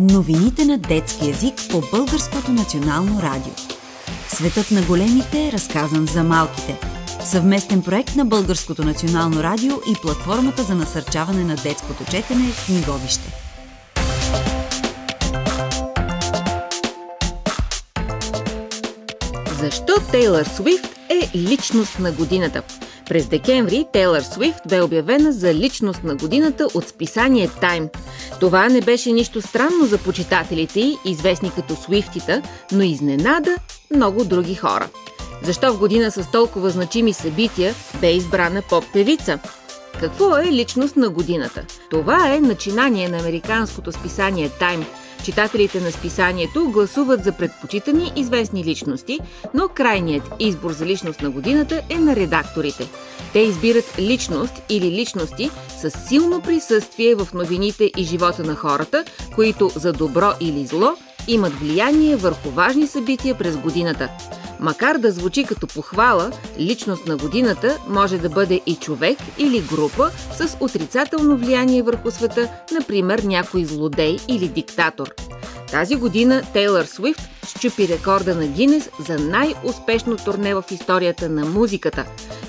Новините на детски язик по Българското национално радио. Светът на големите е разказан за малките. Съвместен проект на Българското национално радио и платформата за насърчаване на детското четене в книговище. Защо Тейлър Свифт е личност на годината? През декември Тейлър Свифт бе обявена за личност на годината от списание Time. Това не беше нищо странно за почитателите й, известни като Свифтита, но изненада много други хора. Защо в година с толкова значими събития бе избрана поп-певица? Какво е личност на годината? Това е начинание на американското списание Time – Читателите на списанието гласуват за предпочитани известни личности, но крайният избор за личност на годината е на редакторите. Те избират личност или личности с силно присъствие в новините и живота на хората, които за добро или зло имат влияние върху важни събития през годината. Макар да звучи като похвала, личност на годината може да бъде и човек или група с отрицателно влияние върху света, например някой злодей или диктатор. Тази година Тейлър Свифт щупи рекорда на Гинес за най-успешно турне в историята на музиката.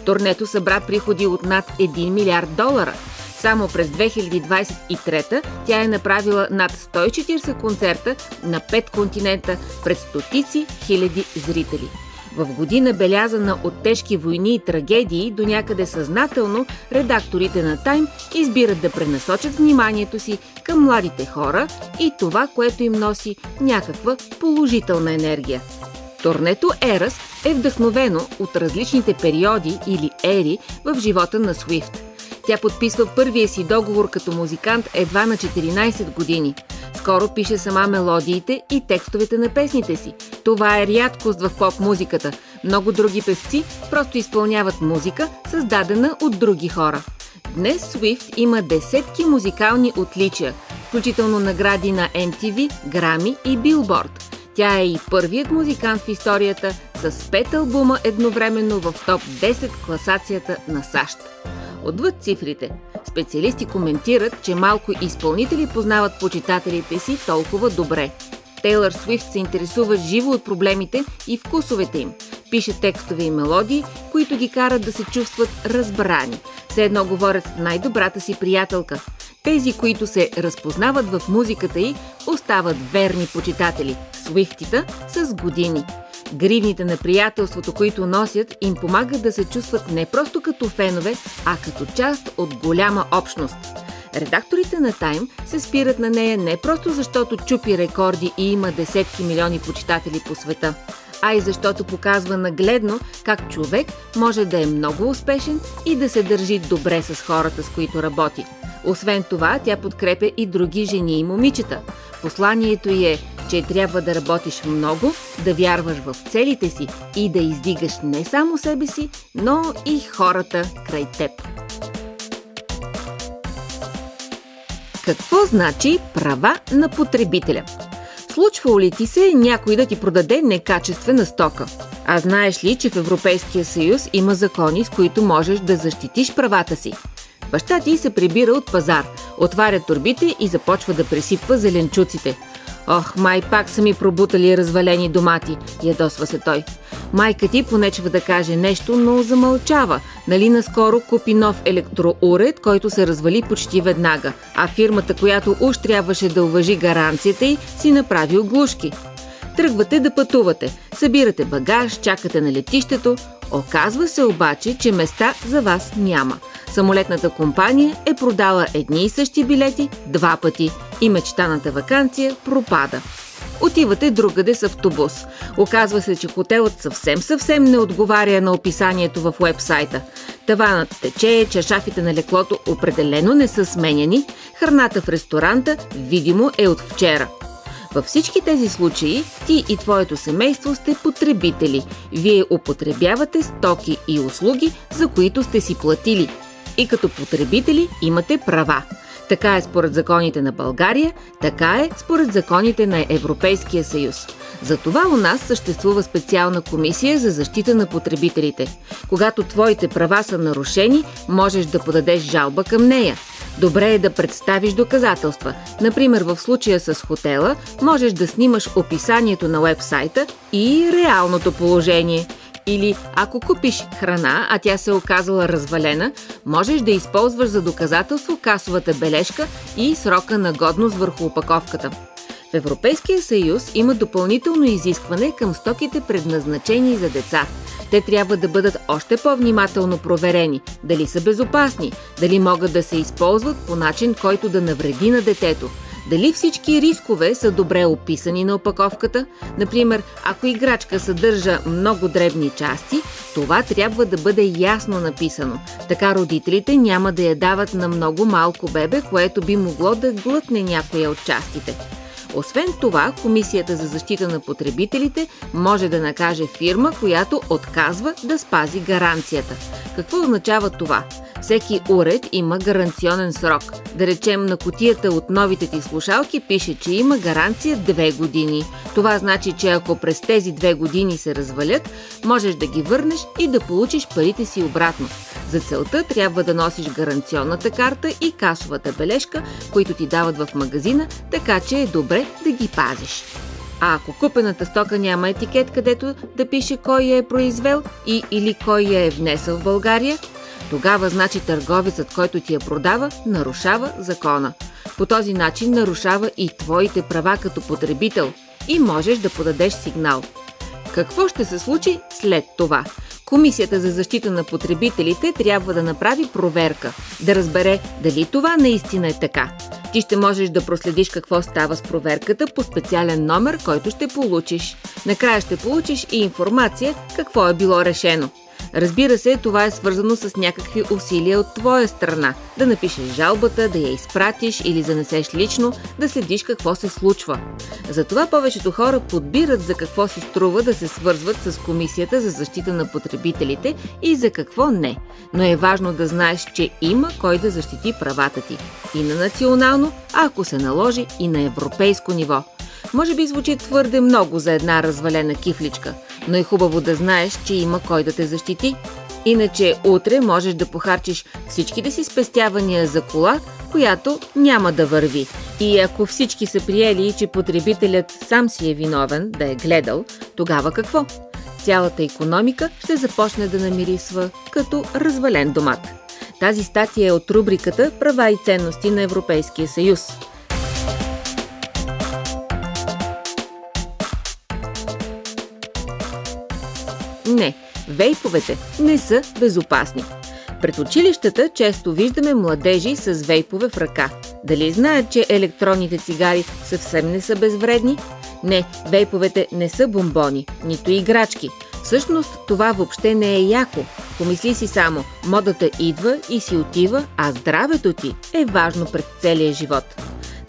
Турнето събра приходи от над 1 милиард долара – само през 2023 тя е направила над 140 концерта на 5 континента пред стотици хиляди зрители. В година белязана от тежки войни и трагедии, до някъде съзнателно, редакторите на Тайм избират да пренасочат вниманието си към младите хора и това, което им носи някаква положителна енергия. Турнето Ерас е вдъхновено от различните периоди или ери в живота на Свифт – тя подписва първия си договор като музикант едва на 14 години. Скоро пише сама мелодиите и текстовете на песните си. Това е рядкост в поп-музиката. Много други певци просто изпълняват музика, създадена от други хора. Днес Swift има десетки музикални отличия, включително награди на MTV, Грами и Billboard. Тя е и първият музикант в историята с пет албума едновременно в топ 10 класацията на САЩ. Отвъд цифрите, специалисти коментират, че малко изпълнители познават почитателите си толкова добре. Тейлър Свифт се интересува живо от проблемите и вкусовете им. Пише текстове и мелодии, които ги карат да се чувстват разбрани. Все едно говорят с най-добрата си приятелка. Тези, които се разпознават в музиката й, остават верни почитатели. Свифтита с години. Гривните на приятелството, които носят, им помагат да се чувстват не просто като фенове, а като част от голяма общност. Редакторите на Тайм се спират на нея не просто защото чупи рекорди и има десетки милиони почитатели по света, а и защото показва нагледно как човек може да е много успешен и да се държи добре с хората, с които работи. Освен това, тя подкрепя и други жени и момичета. Посланието й е че трябва да работиш много, да вярваш в целите си и да издигаш не само себе си, но и хората край теб. Какво значи права на потребителя? Случвало ли ти се някой да ти продаде некачествена стока? А знаеш ли, че в Европейския съюз има закони, с които можеш да защитиш правата си? Баща ти се прибира от пазар, отваря турбите и започва да пресипва зеленчуците – Ох, май пак са ми пробутали развалени домати, ядосва се той. Майка ти понечва да каже нещо, но замълчава. Нали наскоро купи нов електроуред, който се развали почти веднага, а фирмата, която уж трябваше да уважи гаранцията й, си направи оглушки. Тръгвате да пътувате, събирате багаж, чакате на летището. Оказва се обаче, че места за вас няма. Самолетната компания е продала едни и същи билети два пъти и мечтаната вакансия пропада. Отивате другаде с автобус. Оказва се, че хотелът съвсем-съвсем не отговаря на описанието в уебсайта. Таванът тече, чашафите на леклото определено не са сменяни, храната в ресторанта видимо е от вчера – във всички тези случаи ти и твоето семейство сте потребители. Вие употребявате стоки и услуги, за които сте си платили. И като потребители имате права. Така е според законите на България, така е според законите на Европейския съюз. Затова у нас съществува специална комисия за защита на потребителите. Когато твоите права са нарушени, можеш да подадеш жалба към нея – Добре е да представиш доказателства. Например, в случая с хотела можеш да снимаш описанието на вебсайта и реалното положение. Или ако купиш храна, а тя се е оказала развалена, можеш да използваш за доказателство касовата бележка и срока на годност върху опаковката. В Европейския съюз има допълнително изискване към стоките предназначени за деца. Те трябва да бъдат още по-внимателно проверени, дали са безопасни, дали могат да се използват по начин, който да навреди на детето. Дали всички рискове са добре описани на опаковката? Например, ако играчка съдържа много дребни части, това трябва да бъде ясно написано. Така родителите няма да я дават на много малко бебе, което би могло да глътне някоя от частите. Освен това, Комисията за защита на потребителите може да накаже фирма, която отказва да спази гаранцията. Какво означава това? Всеки уред има гаранционен срок. Да речем на котията от новите ти слушалки пише, че има гаранция 2 години. Това значи, че ако през тези 2 години се развалят, можеш да ги върнеш и да получиш парите си обратно. За целта трябва да носиш гаранционната карта и касовата бележка, които ти дават в магазина, така че е добре да ги пазиш. А ако купената стока няма етикет, където да пише кой я е произвел и или кой я е внесъл в България, тогава значи търговецът, който ти я продава, нарушава закона. По този начин нарушава и твоите права като потребител и можеш да подадеш сигнал. Какво ще се случи след това? Комисията за защита на потребителите трябва да направи проверка, да разбере дали това наистина е така. Ти ще можеш да проследиш какво става с проверката по специален номер, който ще получиш. Накрая ще получиш и информация какво е било решено. Разбира се, това е свързано с някакви усилия от твоя страна. Да напишеш жалбата, да я изпратиш или занесеш лично, да следиш какво се случва. Затова повечето хора подбират за какво си струва да се свързват с Комисията за защита на потребителите и за какво не. Но е важно да знаеш, че има кой да защити правата ти. И на национално, а ако се наложи и на европейско ниво. Може би звучи твърде много за една развалена кифличка – но е хубаво да знаеш, че има кой да те защити. Иначе утре можеш да похарчиш всичките си спестявания за кола, която няма да върви. И ако всички са приели, че потребителят сам си е виновен да е гледал, тогава какво? Цялата економика ще започне да намирисва като развален домат. Тази статия е от рубриката Права и ценности на Европейския съюз. Не, вейповете не са безопасни. Пред училищата често виждаме младежи с вейпове в ръка. Дали знаят, че електронните цигари съвсем не са безвредни? Не, вейповете не са бомбони, нито играчки. Всъщност това въобще не е яко. Помисли си само, модата идва и си отива, а здравето ти е важно пред целия живот.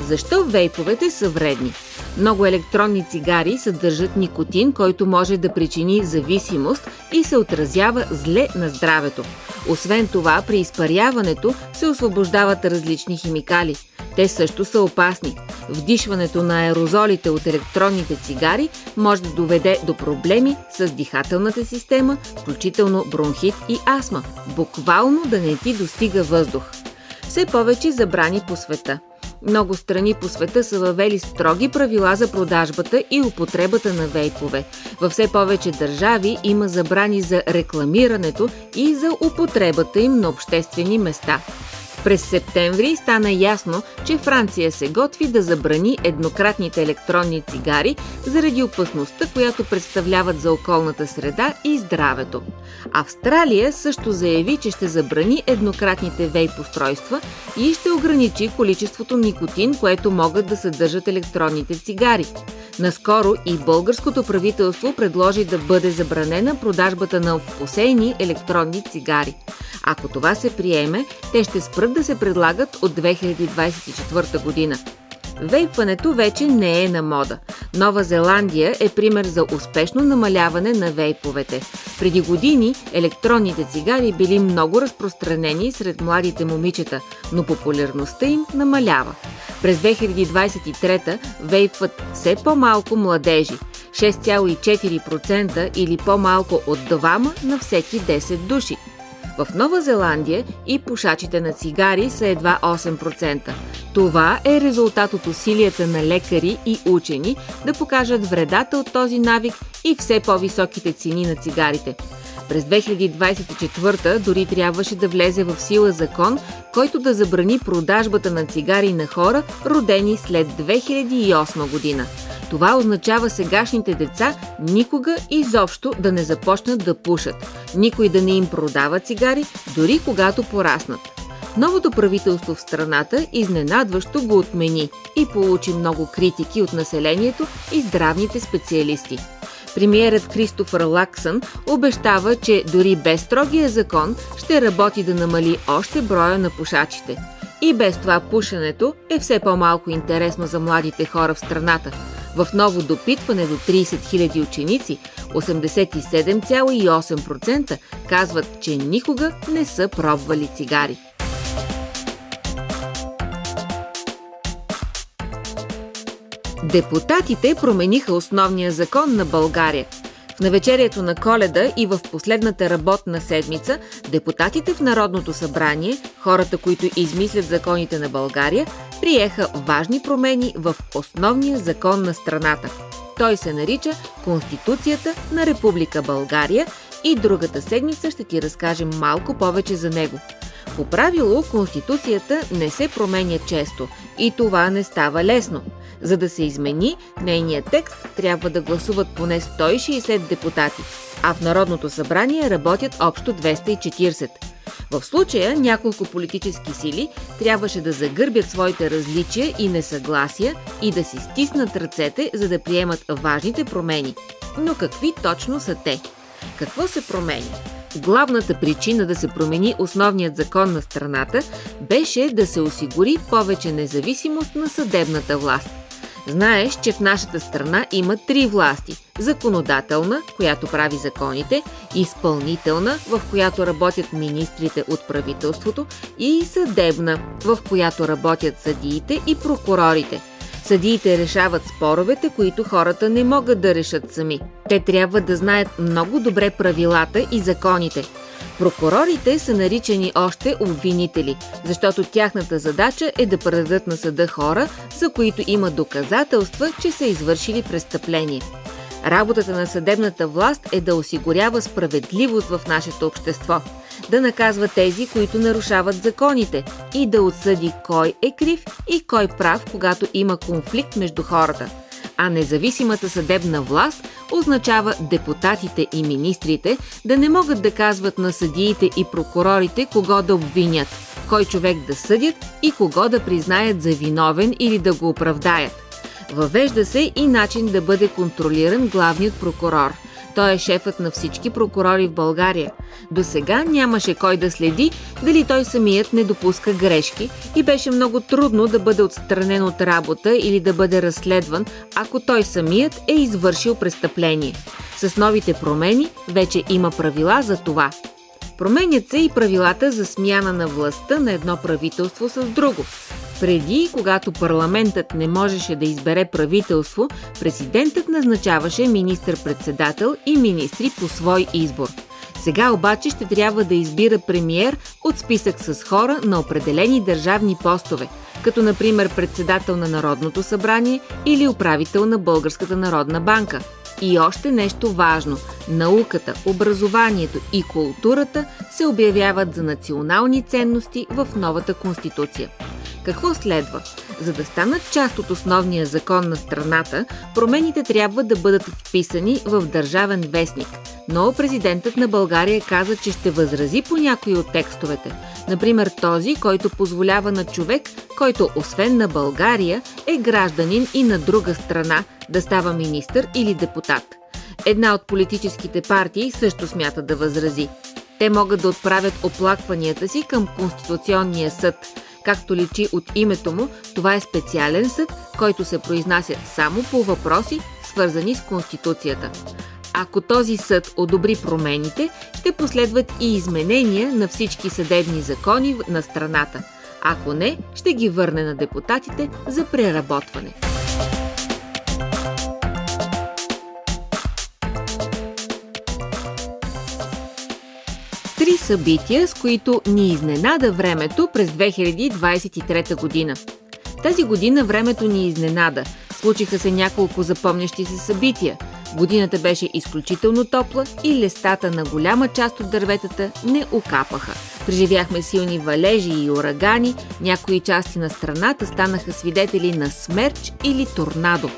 Защо вейповете са вредни? Много електронни цигари съдържат никотин, който може да причини зависимост и се отразява зле на здравето. Освен това, при изпаряването се освобождават различни химикали. Те също са опасни. Вдишването на аерозолите от електронните цигари може да доведе до проблеми с дихателната система, включително бронхит и астма. Буквално да не ти достига въздух. Все повече забрани по света – много страни по света са въвели строги правила за продажбата и употребата на вейпове. Във все повече държави има забрани за рекламирането и за употребата им на обществени места. През септември стана ясно, че Франция се готви да забрани еднократните електронни цигари заради опасността, която представляват за околната среда и здравето. Австралия също заяви, че ще забрани еднократните вейп устройства и ще ограничи количеството никотин, което могат да съдържат електронните цигари. Наскоро и българското правителство предложи да бъде забранена продажбата на вкусени електронни цигари. Ако това се приеме, те ще спрат да се предлагат от 2024 година. Вейпването вече не е на мода. Нова Зеландия е пример за успешно намаляване на вейповете. Преди години електронните цигари били много разпространени сред младите момичета, но популярността им намалява. През 2023 вейпват все по-малко младежи 6,4% или по-малко от двама на всеки 10 души. В Нова Зеландия и пушачите на цигари са едва 8%. Това е резултат от усилията на лекари и учени да покажат вредата от този навик и все по-високите цени на цигарите. През 2024 дори трябваше да влезе в сила закон, който да забрани продажбата на цигари на хора, родени след 2008 година. Това означава сегашните деца никога изобщо да не започнат да пушат, никой да не им продава цигари, дори когато пораснат. Новото правителство в страната изненадващо го отмени и получи много критики от населението и здравните специалисти. Премиерът Кристофър Лаксън обещава, че дори без строгия закон ще работи да намали още броя на пушачите. И без това пушенето е все по-малко интересно за младите хора в страната. В ново допитване до 30 000 ученици, 87,8% казват, че никога не са пробвали цигари. Депутатите промениха основния закон на България. В навечерието на коледа и в последната работна седмица депутатите в Народното събрание, хората, които измислят законите на България, приеха важни промени в основния закон на страната. Той се нарича Конституцията на Република България и другата седмица ще ти разкажем малко повече за него. По правило, Конституцията не се променя често и това не става лесно – за да се измени нейният текст, трябва да гласуват поне 160 депутати, а в Народното събрание работят общо 240. В случая няколко политически сили трябваше да загърбят своите различия и несъгласия и да си стиснат ръцете, за да приемат важните промени. Но какви точно са те? Какво се променя? Главната причина да се промени основният закон на страната беше да се осигури повече независимост на съдебната власт. Знаеш, че в нашата страна има три власти – законодателна, която прави законите, изпълнителна, в която работят министрите от правителството и съдебна, в която работят съдиите и прокурорите. Съдиите решават споровете, които хората не могат да решат сами. Те трябва да знаят много добре правилата и законите – Прокурорите са наричани още обвинители, защото тяхната задача е да предадат на съда хора, за които има доказателства, че са извършили престъпление. Работата на съдебната власт е да осигурява справедливост в нашето общество, да наказва тези, които нарушават законите и да отсъди кой е крив и кой прав, когато има конфликт между хората. А независимата съдебна власт означава депутатите и министрите да не могат да казват на съдиите и прокурорите кого да обвинят, кой човек да съдят и кого да признаят за виновен или да го оправдаят. Въвежда се и начин да бъде контролиран главният прокурор – той е шефът на всички прокурори в България. До сега нямаше кой да следи дали той самият не допуска грешки и беше много трудно да бъде отстранен от работа или да бъде разследван, ако той самият е извършил престъпление. С новите промени вече има правила за това. Променят се и правилата за смяна на властта на едно правителство с друго. Преди, когато парламентът не можеше да избере правителство, президентът назначаваше министър-председател и министри по свой избор. Сега обаче ще трябва да избира премиер от списък с хора на определени държавни постове, като например председател на Народното събрание или управител на Българската народна банка. И още нещо важно – науката, образованието и културата се обявяват за национални ценности в новата конституция. Какво следва? За да станат част от основния закон на страната, промените трябва да бъдат вписани в Държавен вестник. Но президентът на България каза, че ще възрази по някои от текстовете. Например този, който позволява на човек, който освен на България е гражданин и на друга страна, да става министър или депутат. Една от политическите партии също смята да възрази. Те могат да отправят оплакванията си към Конституционния съд – Както личи от името му, това е специален съд, който се произнася само по въпроси, свързани с Конституцията. Ако този съд одобри промените, ще последват и изменения на всички съдебни закони на страната. Ако не, ще ги върне на депутатите за преработване. Събития, с които ни изненада времето през 2023 година. Тази година времето ни изненада. Случиха се няколко запомнящи се събития. Годината беше изключително топла и листата на голяма част от дърветата не окапаха. Преживяхме силни валежи и урагани, някои части на страната станаха свидетели на смерч или торнадо.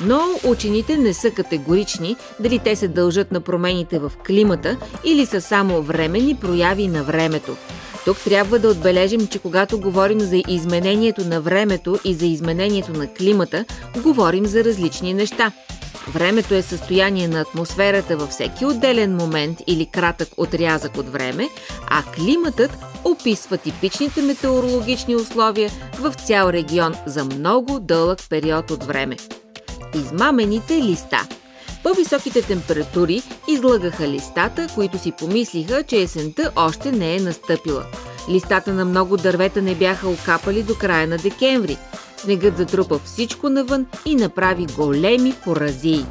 Но учените не са категорични дали те се дължат на промените в климата или са само временни прояви на времето. Тук трябва да отбележим, че когато говорим за изменението на времето и за изменението на климата, говорим за различни неща. Времето е състояние на атмосферата във всеки отделен момент или кратък отрязък от време, а климатът описва типичните метеорологични условия в цял регион за много дълъг период от време. Измамените листа по-високите температури излагаха листата, които си помислиха, че есента още не е настъпила. Листата на много дървета не бяха окапали до края на декември. Снегът затрупа всичко навън и направи големи поразии.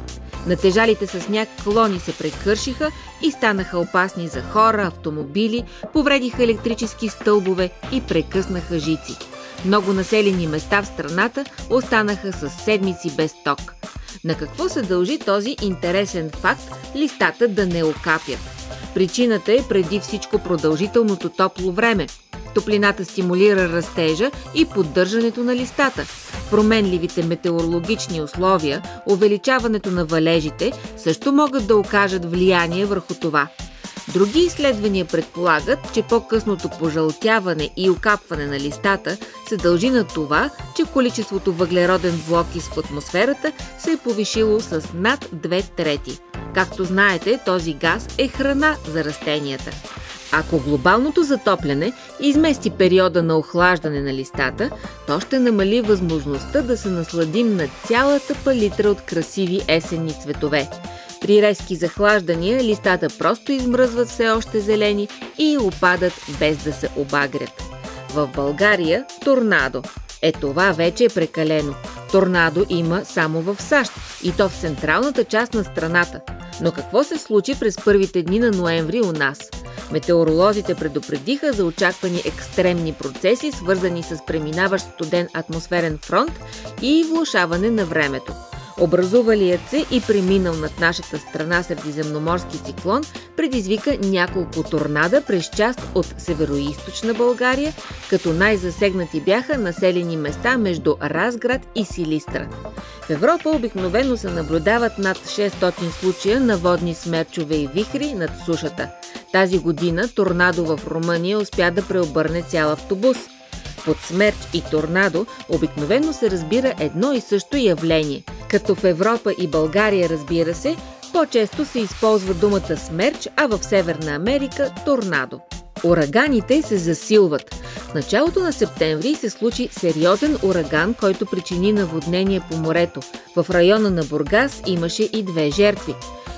Натежалите с сняг клони се прекършиха и станаха опасни за хора, автомобили, повредиха електрически стълбове и прекъснаха жици. Много населени места в страната останаха с седмици без ток. На какво се дължи този интересен факт листата да не окапят? Причината е преди всичко продължителното топло време. Топлината стимулира растежа и поддържането на листата. Променливите метеорологични условия, увеличаването на валежите също могат да окажат влияние върху това – Други изследвания предполагат, че по-късното пожълтяване и окапване на листата се дължи на това, че количеството въглероден двуокис в атмосферата се е повишило с над 2 трети. Както знаете, този газ е храна за растенията. Ако глобалното затопляне измести периода на охлаждане на листата, то ще намали възможността да се насладим на цялата палитра от красиви есенни цветове – при резки захлаждания листата просто измръзват все още зелени и опадат без да се обагрят. В България торнадо. Е това вече е прекалено. Торнадо има само в САЩ и то в централната част на страната. Но какво се случи през първите дни на ноември у нас? Метеоролозите предупредиха за очаквани екстремни процеси, свързани с преминаващ студен атмосферен фронт и влушаване на времето. Образувалият се и преминал над нашата страна средиземноморски циклон предизвика няколко торнада през част от североизточна България, като най-засегнати бяха населени места между Разград и Силистра. В Европа обикновено се наблюдават над 600 случая на водни смерчове и вихри над сушата. Тази година торнадо в Румъния успя да преобърне цял автобус – под смерч и торнадо обикновено се разбира едно и също явление. Като в Европа и България, разбира се, по-често се използва думата смерч, а в Северна Америка – торнадо. Ураганите се засилват. В началото на септември се случи сериозен ураган, който причини наводнение по морето. В района на Бургас имаше и две жертви.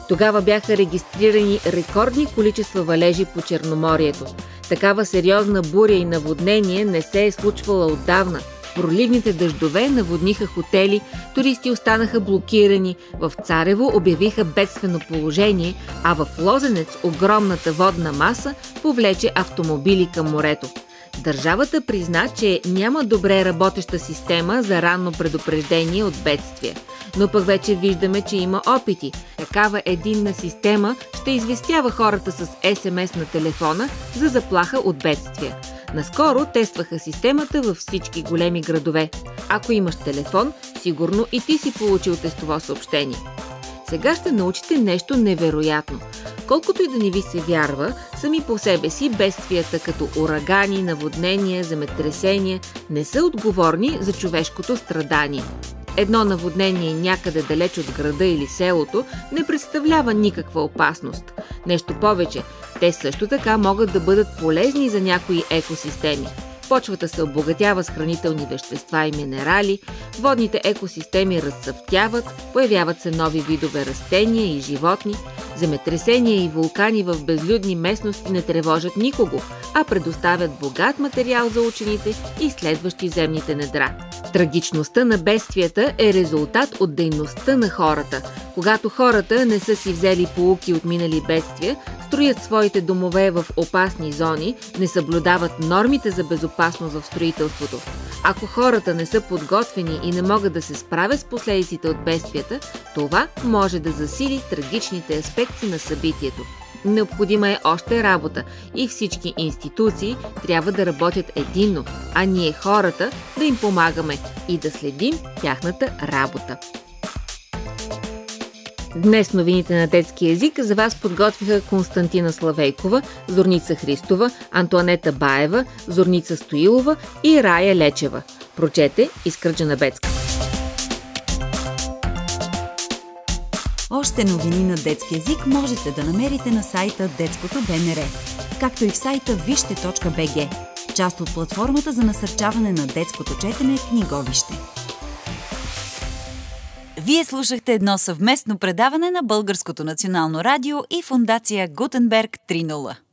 Тогава бяха регистрирани рекордни количества валежи по Черноморието. Такава сериозна буря и наводнение не се е случвала отдавна. Проливните дъждове наводниха хотели, туристи останаха блокирани, в Царево обявиха бедствено положение, а в Лозенец огромната водна маса повлече автомобили към морето. Държавата призна, че няма добре работеща система за ранно предупреждение от бедствия. Но пък вече виждаме, че има опити. Такава единна система ще известява хората с СМС на телефона за заплаха от бедствия. Наскоро тестваха системата във всички големи градове. Ако имаш телефон, сигурно и ти си получил тестово съобщение. Сега ще научите нещо невероятно. Колкото и да не ви се вярва, сами по себе си бедствията като урагани, наводнения, земетресения не са отговорни за човешкото страдание. Едно наводнение някъде далеч от града или селото не представлява никаква опасност. Нещо повече, те също така могат да бъдат полезни за някои екосистеми. Почвата се обогатява с хранителни вещества и минерали, водните екосистеми разцъфтяват, появяват се нови видове растения и животни, земетресения и вулкани в безлюдни местности не тревожат никого, а предоставят богат материал за учените и следващи земните недра. Трагичността на бедствията е резултат от дейността на хората. Когато хората не са си взели полуки от минали бедствия, строят своите домове в опасни зони, не съблюдават нормите за безопасност в строителството. Ако хората не са подготвени и не могат да се справят с последиците от бедствията, това може да засили трагичните аспекти на събитието. Необходима е още работа и всички институции трябва да работят единно, а ние хората да им помагаме и да следим тяхната работа. Днес новините на детски язик за вас подготвиха Константина Славейкова, Зорница Христова, Антуанета Баева, Зорница Стоилова и Рая Лечева. Прочете Изкръджена Бецка. Още новини на детски язик можете да намерите на сайта Детското БНР, както и в сайта вижте.бг, част от платформата за насърчаване на детското четене книговище. Вие слушахте едно съвместно предаване на Българското национално радио и фундация Гутенберг 3.0.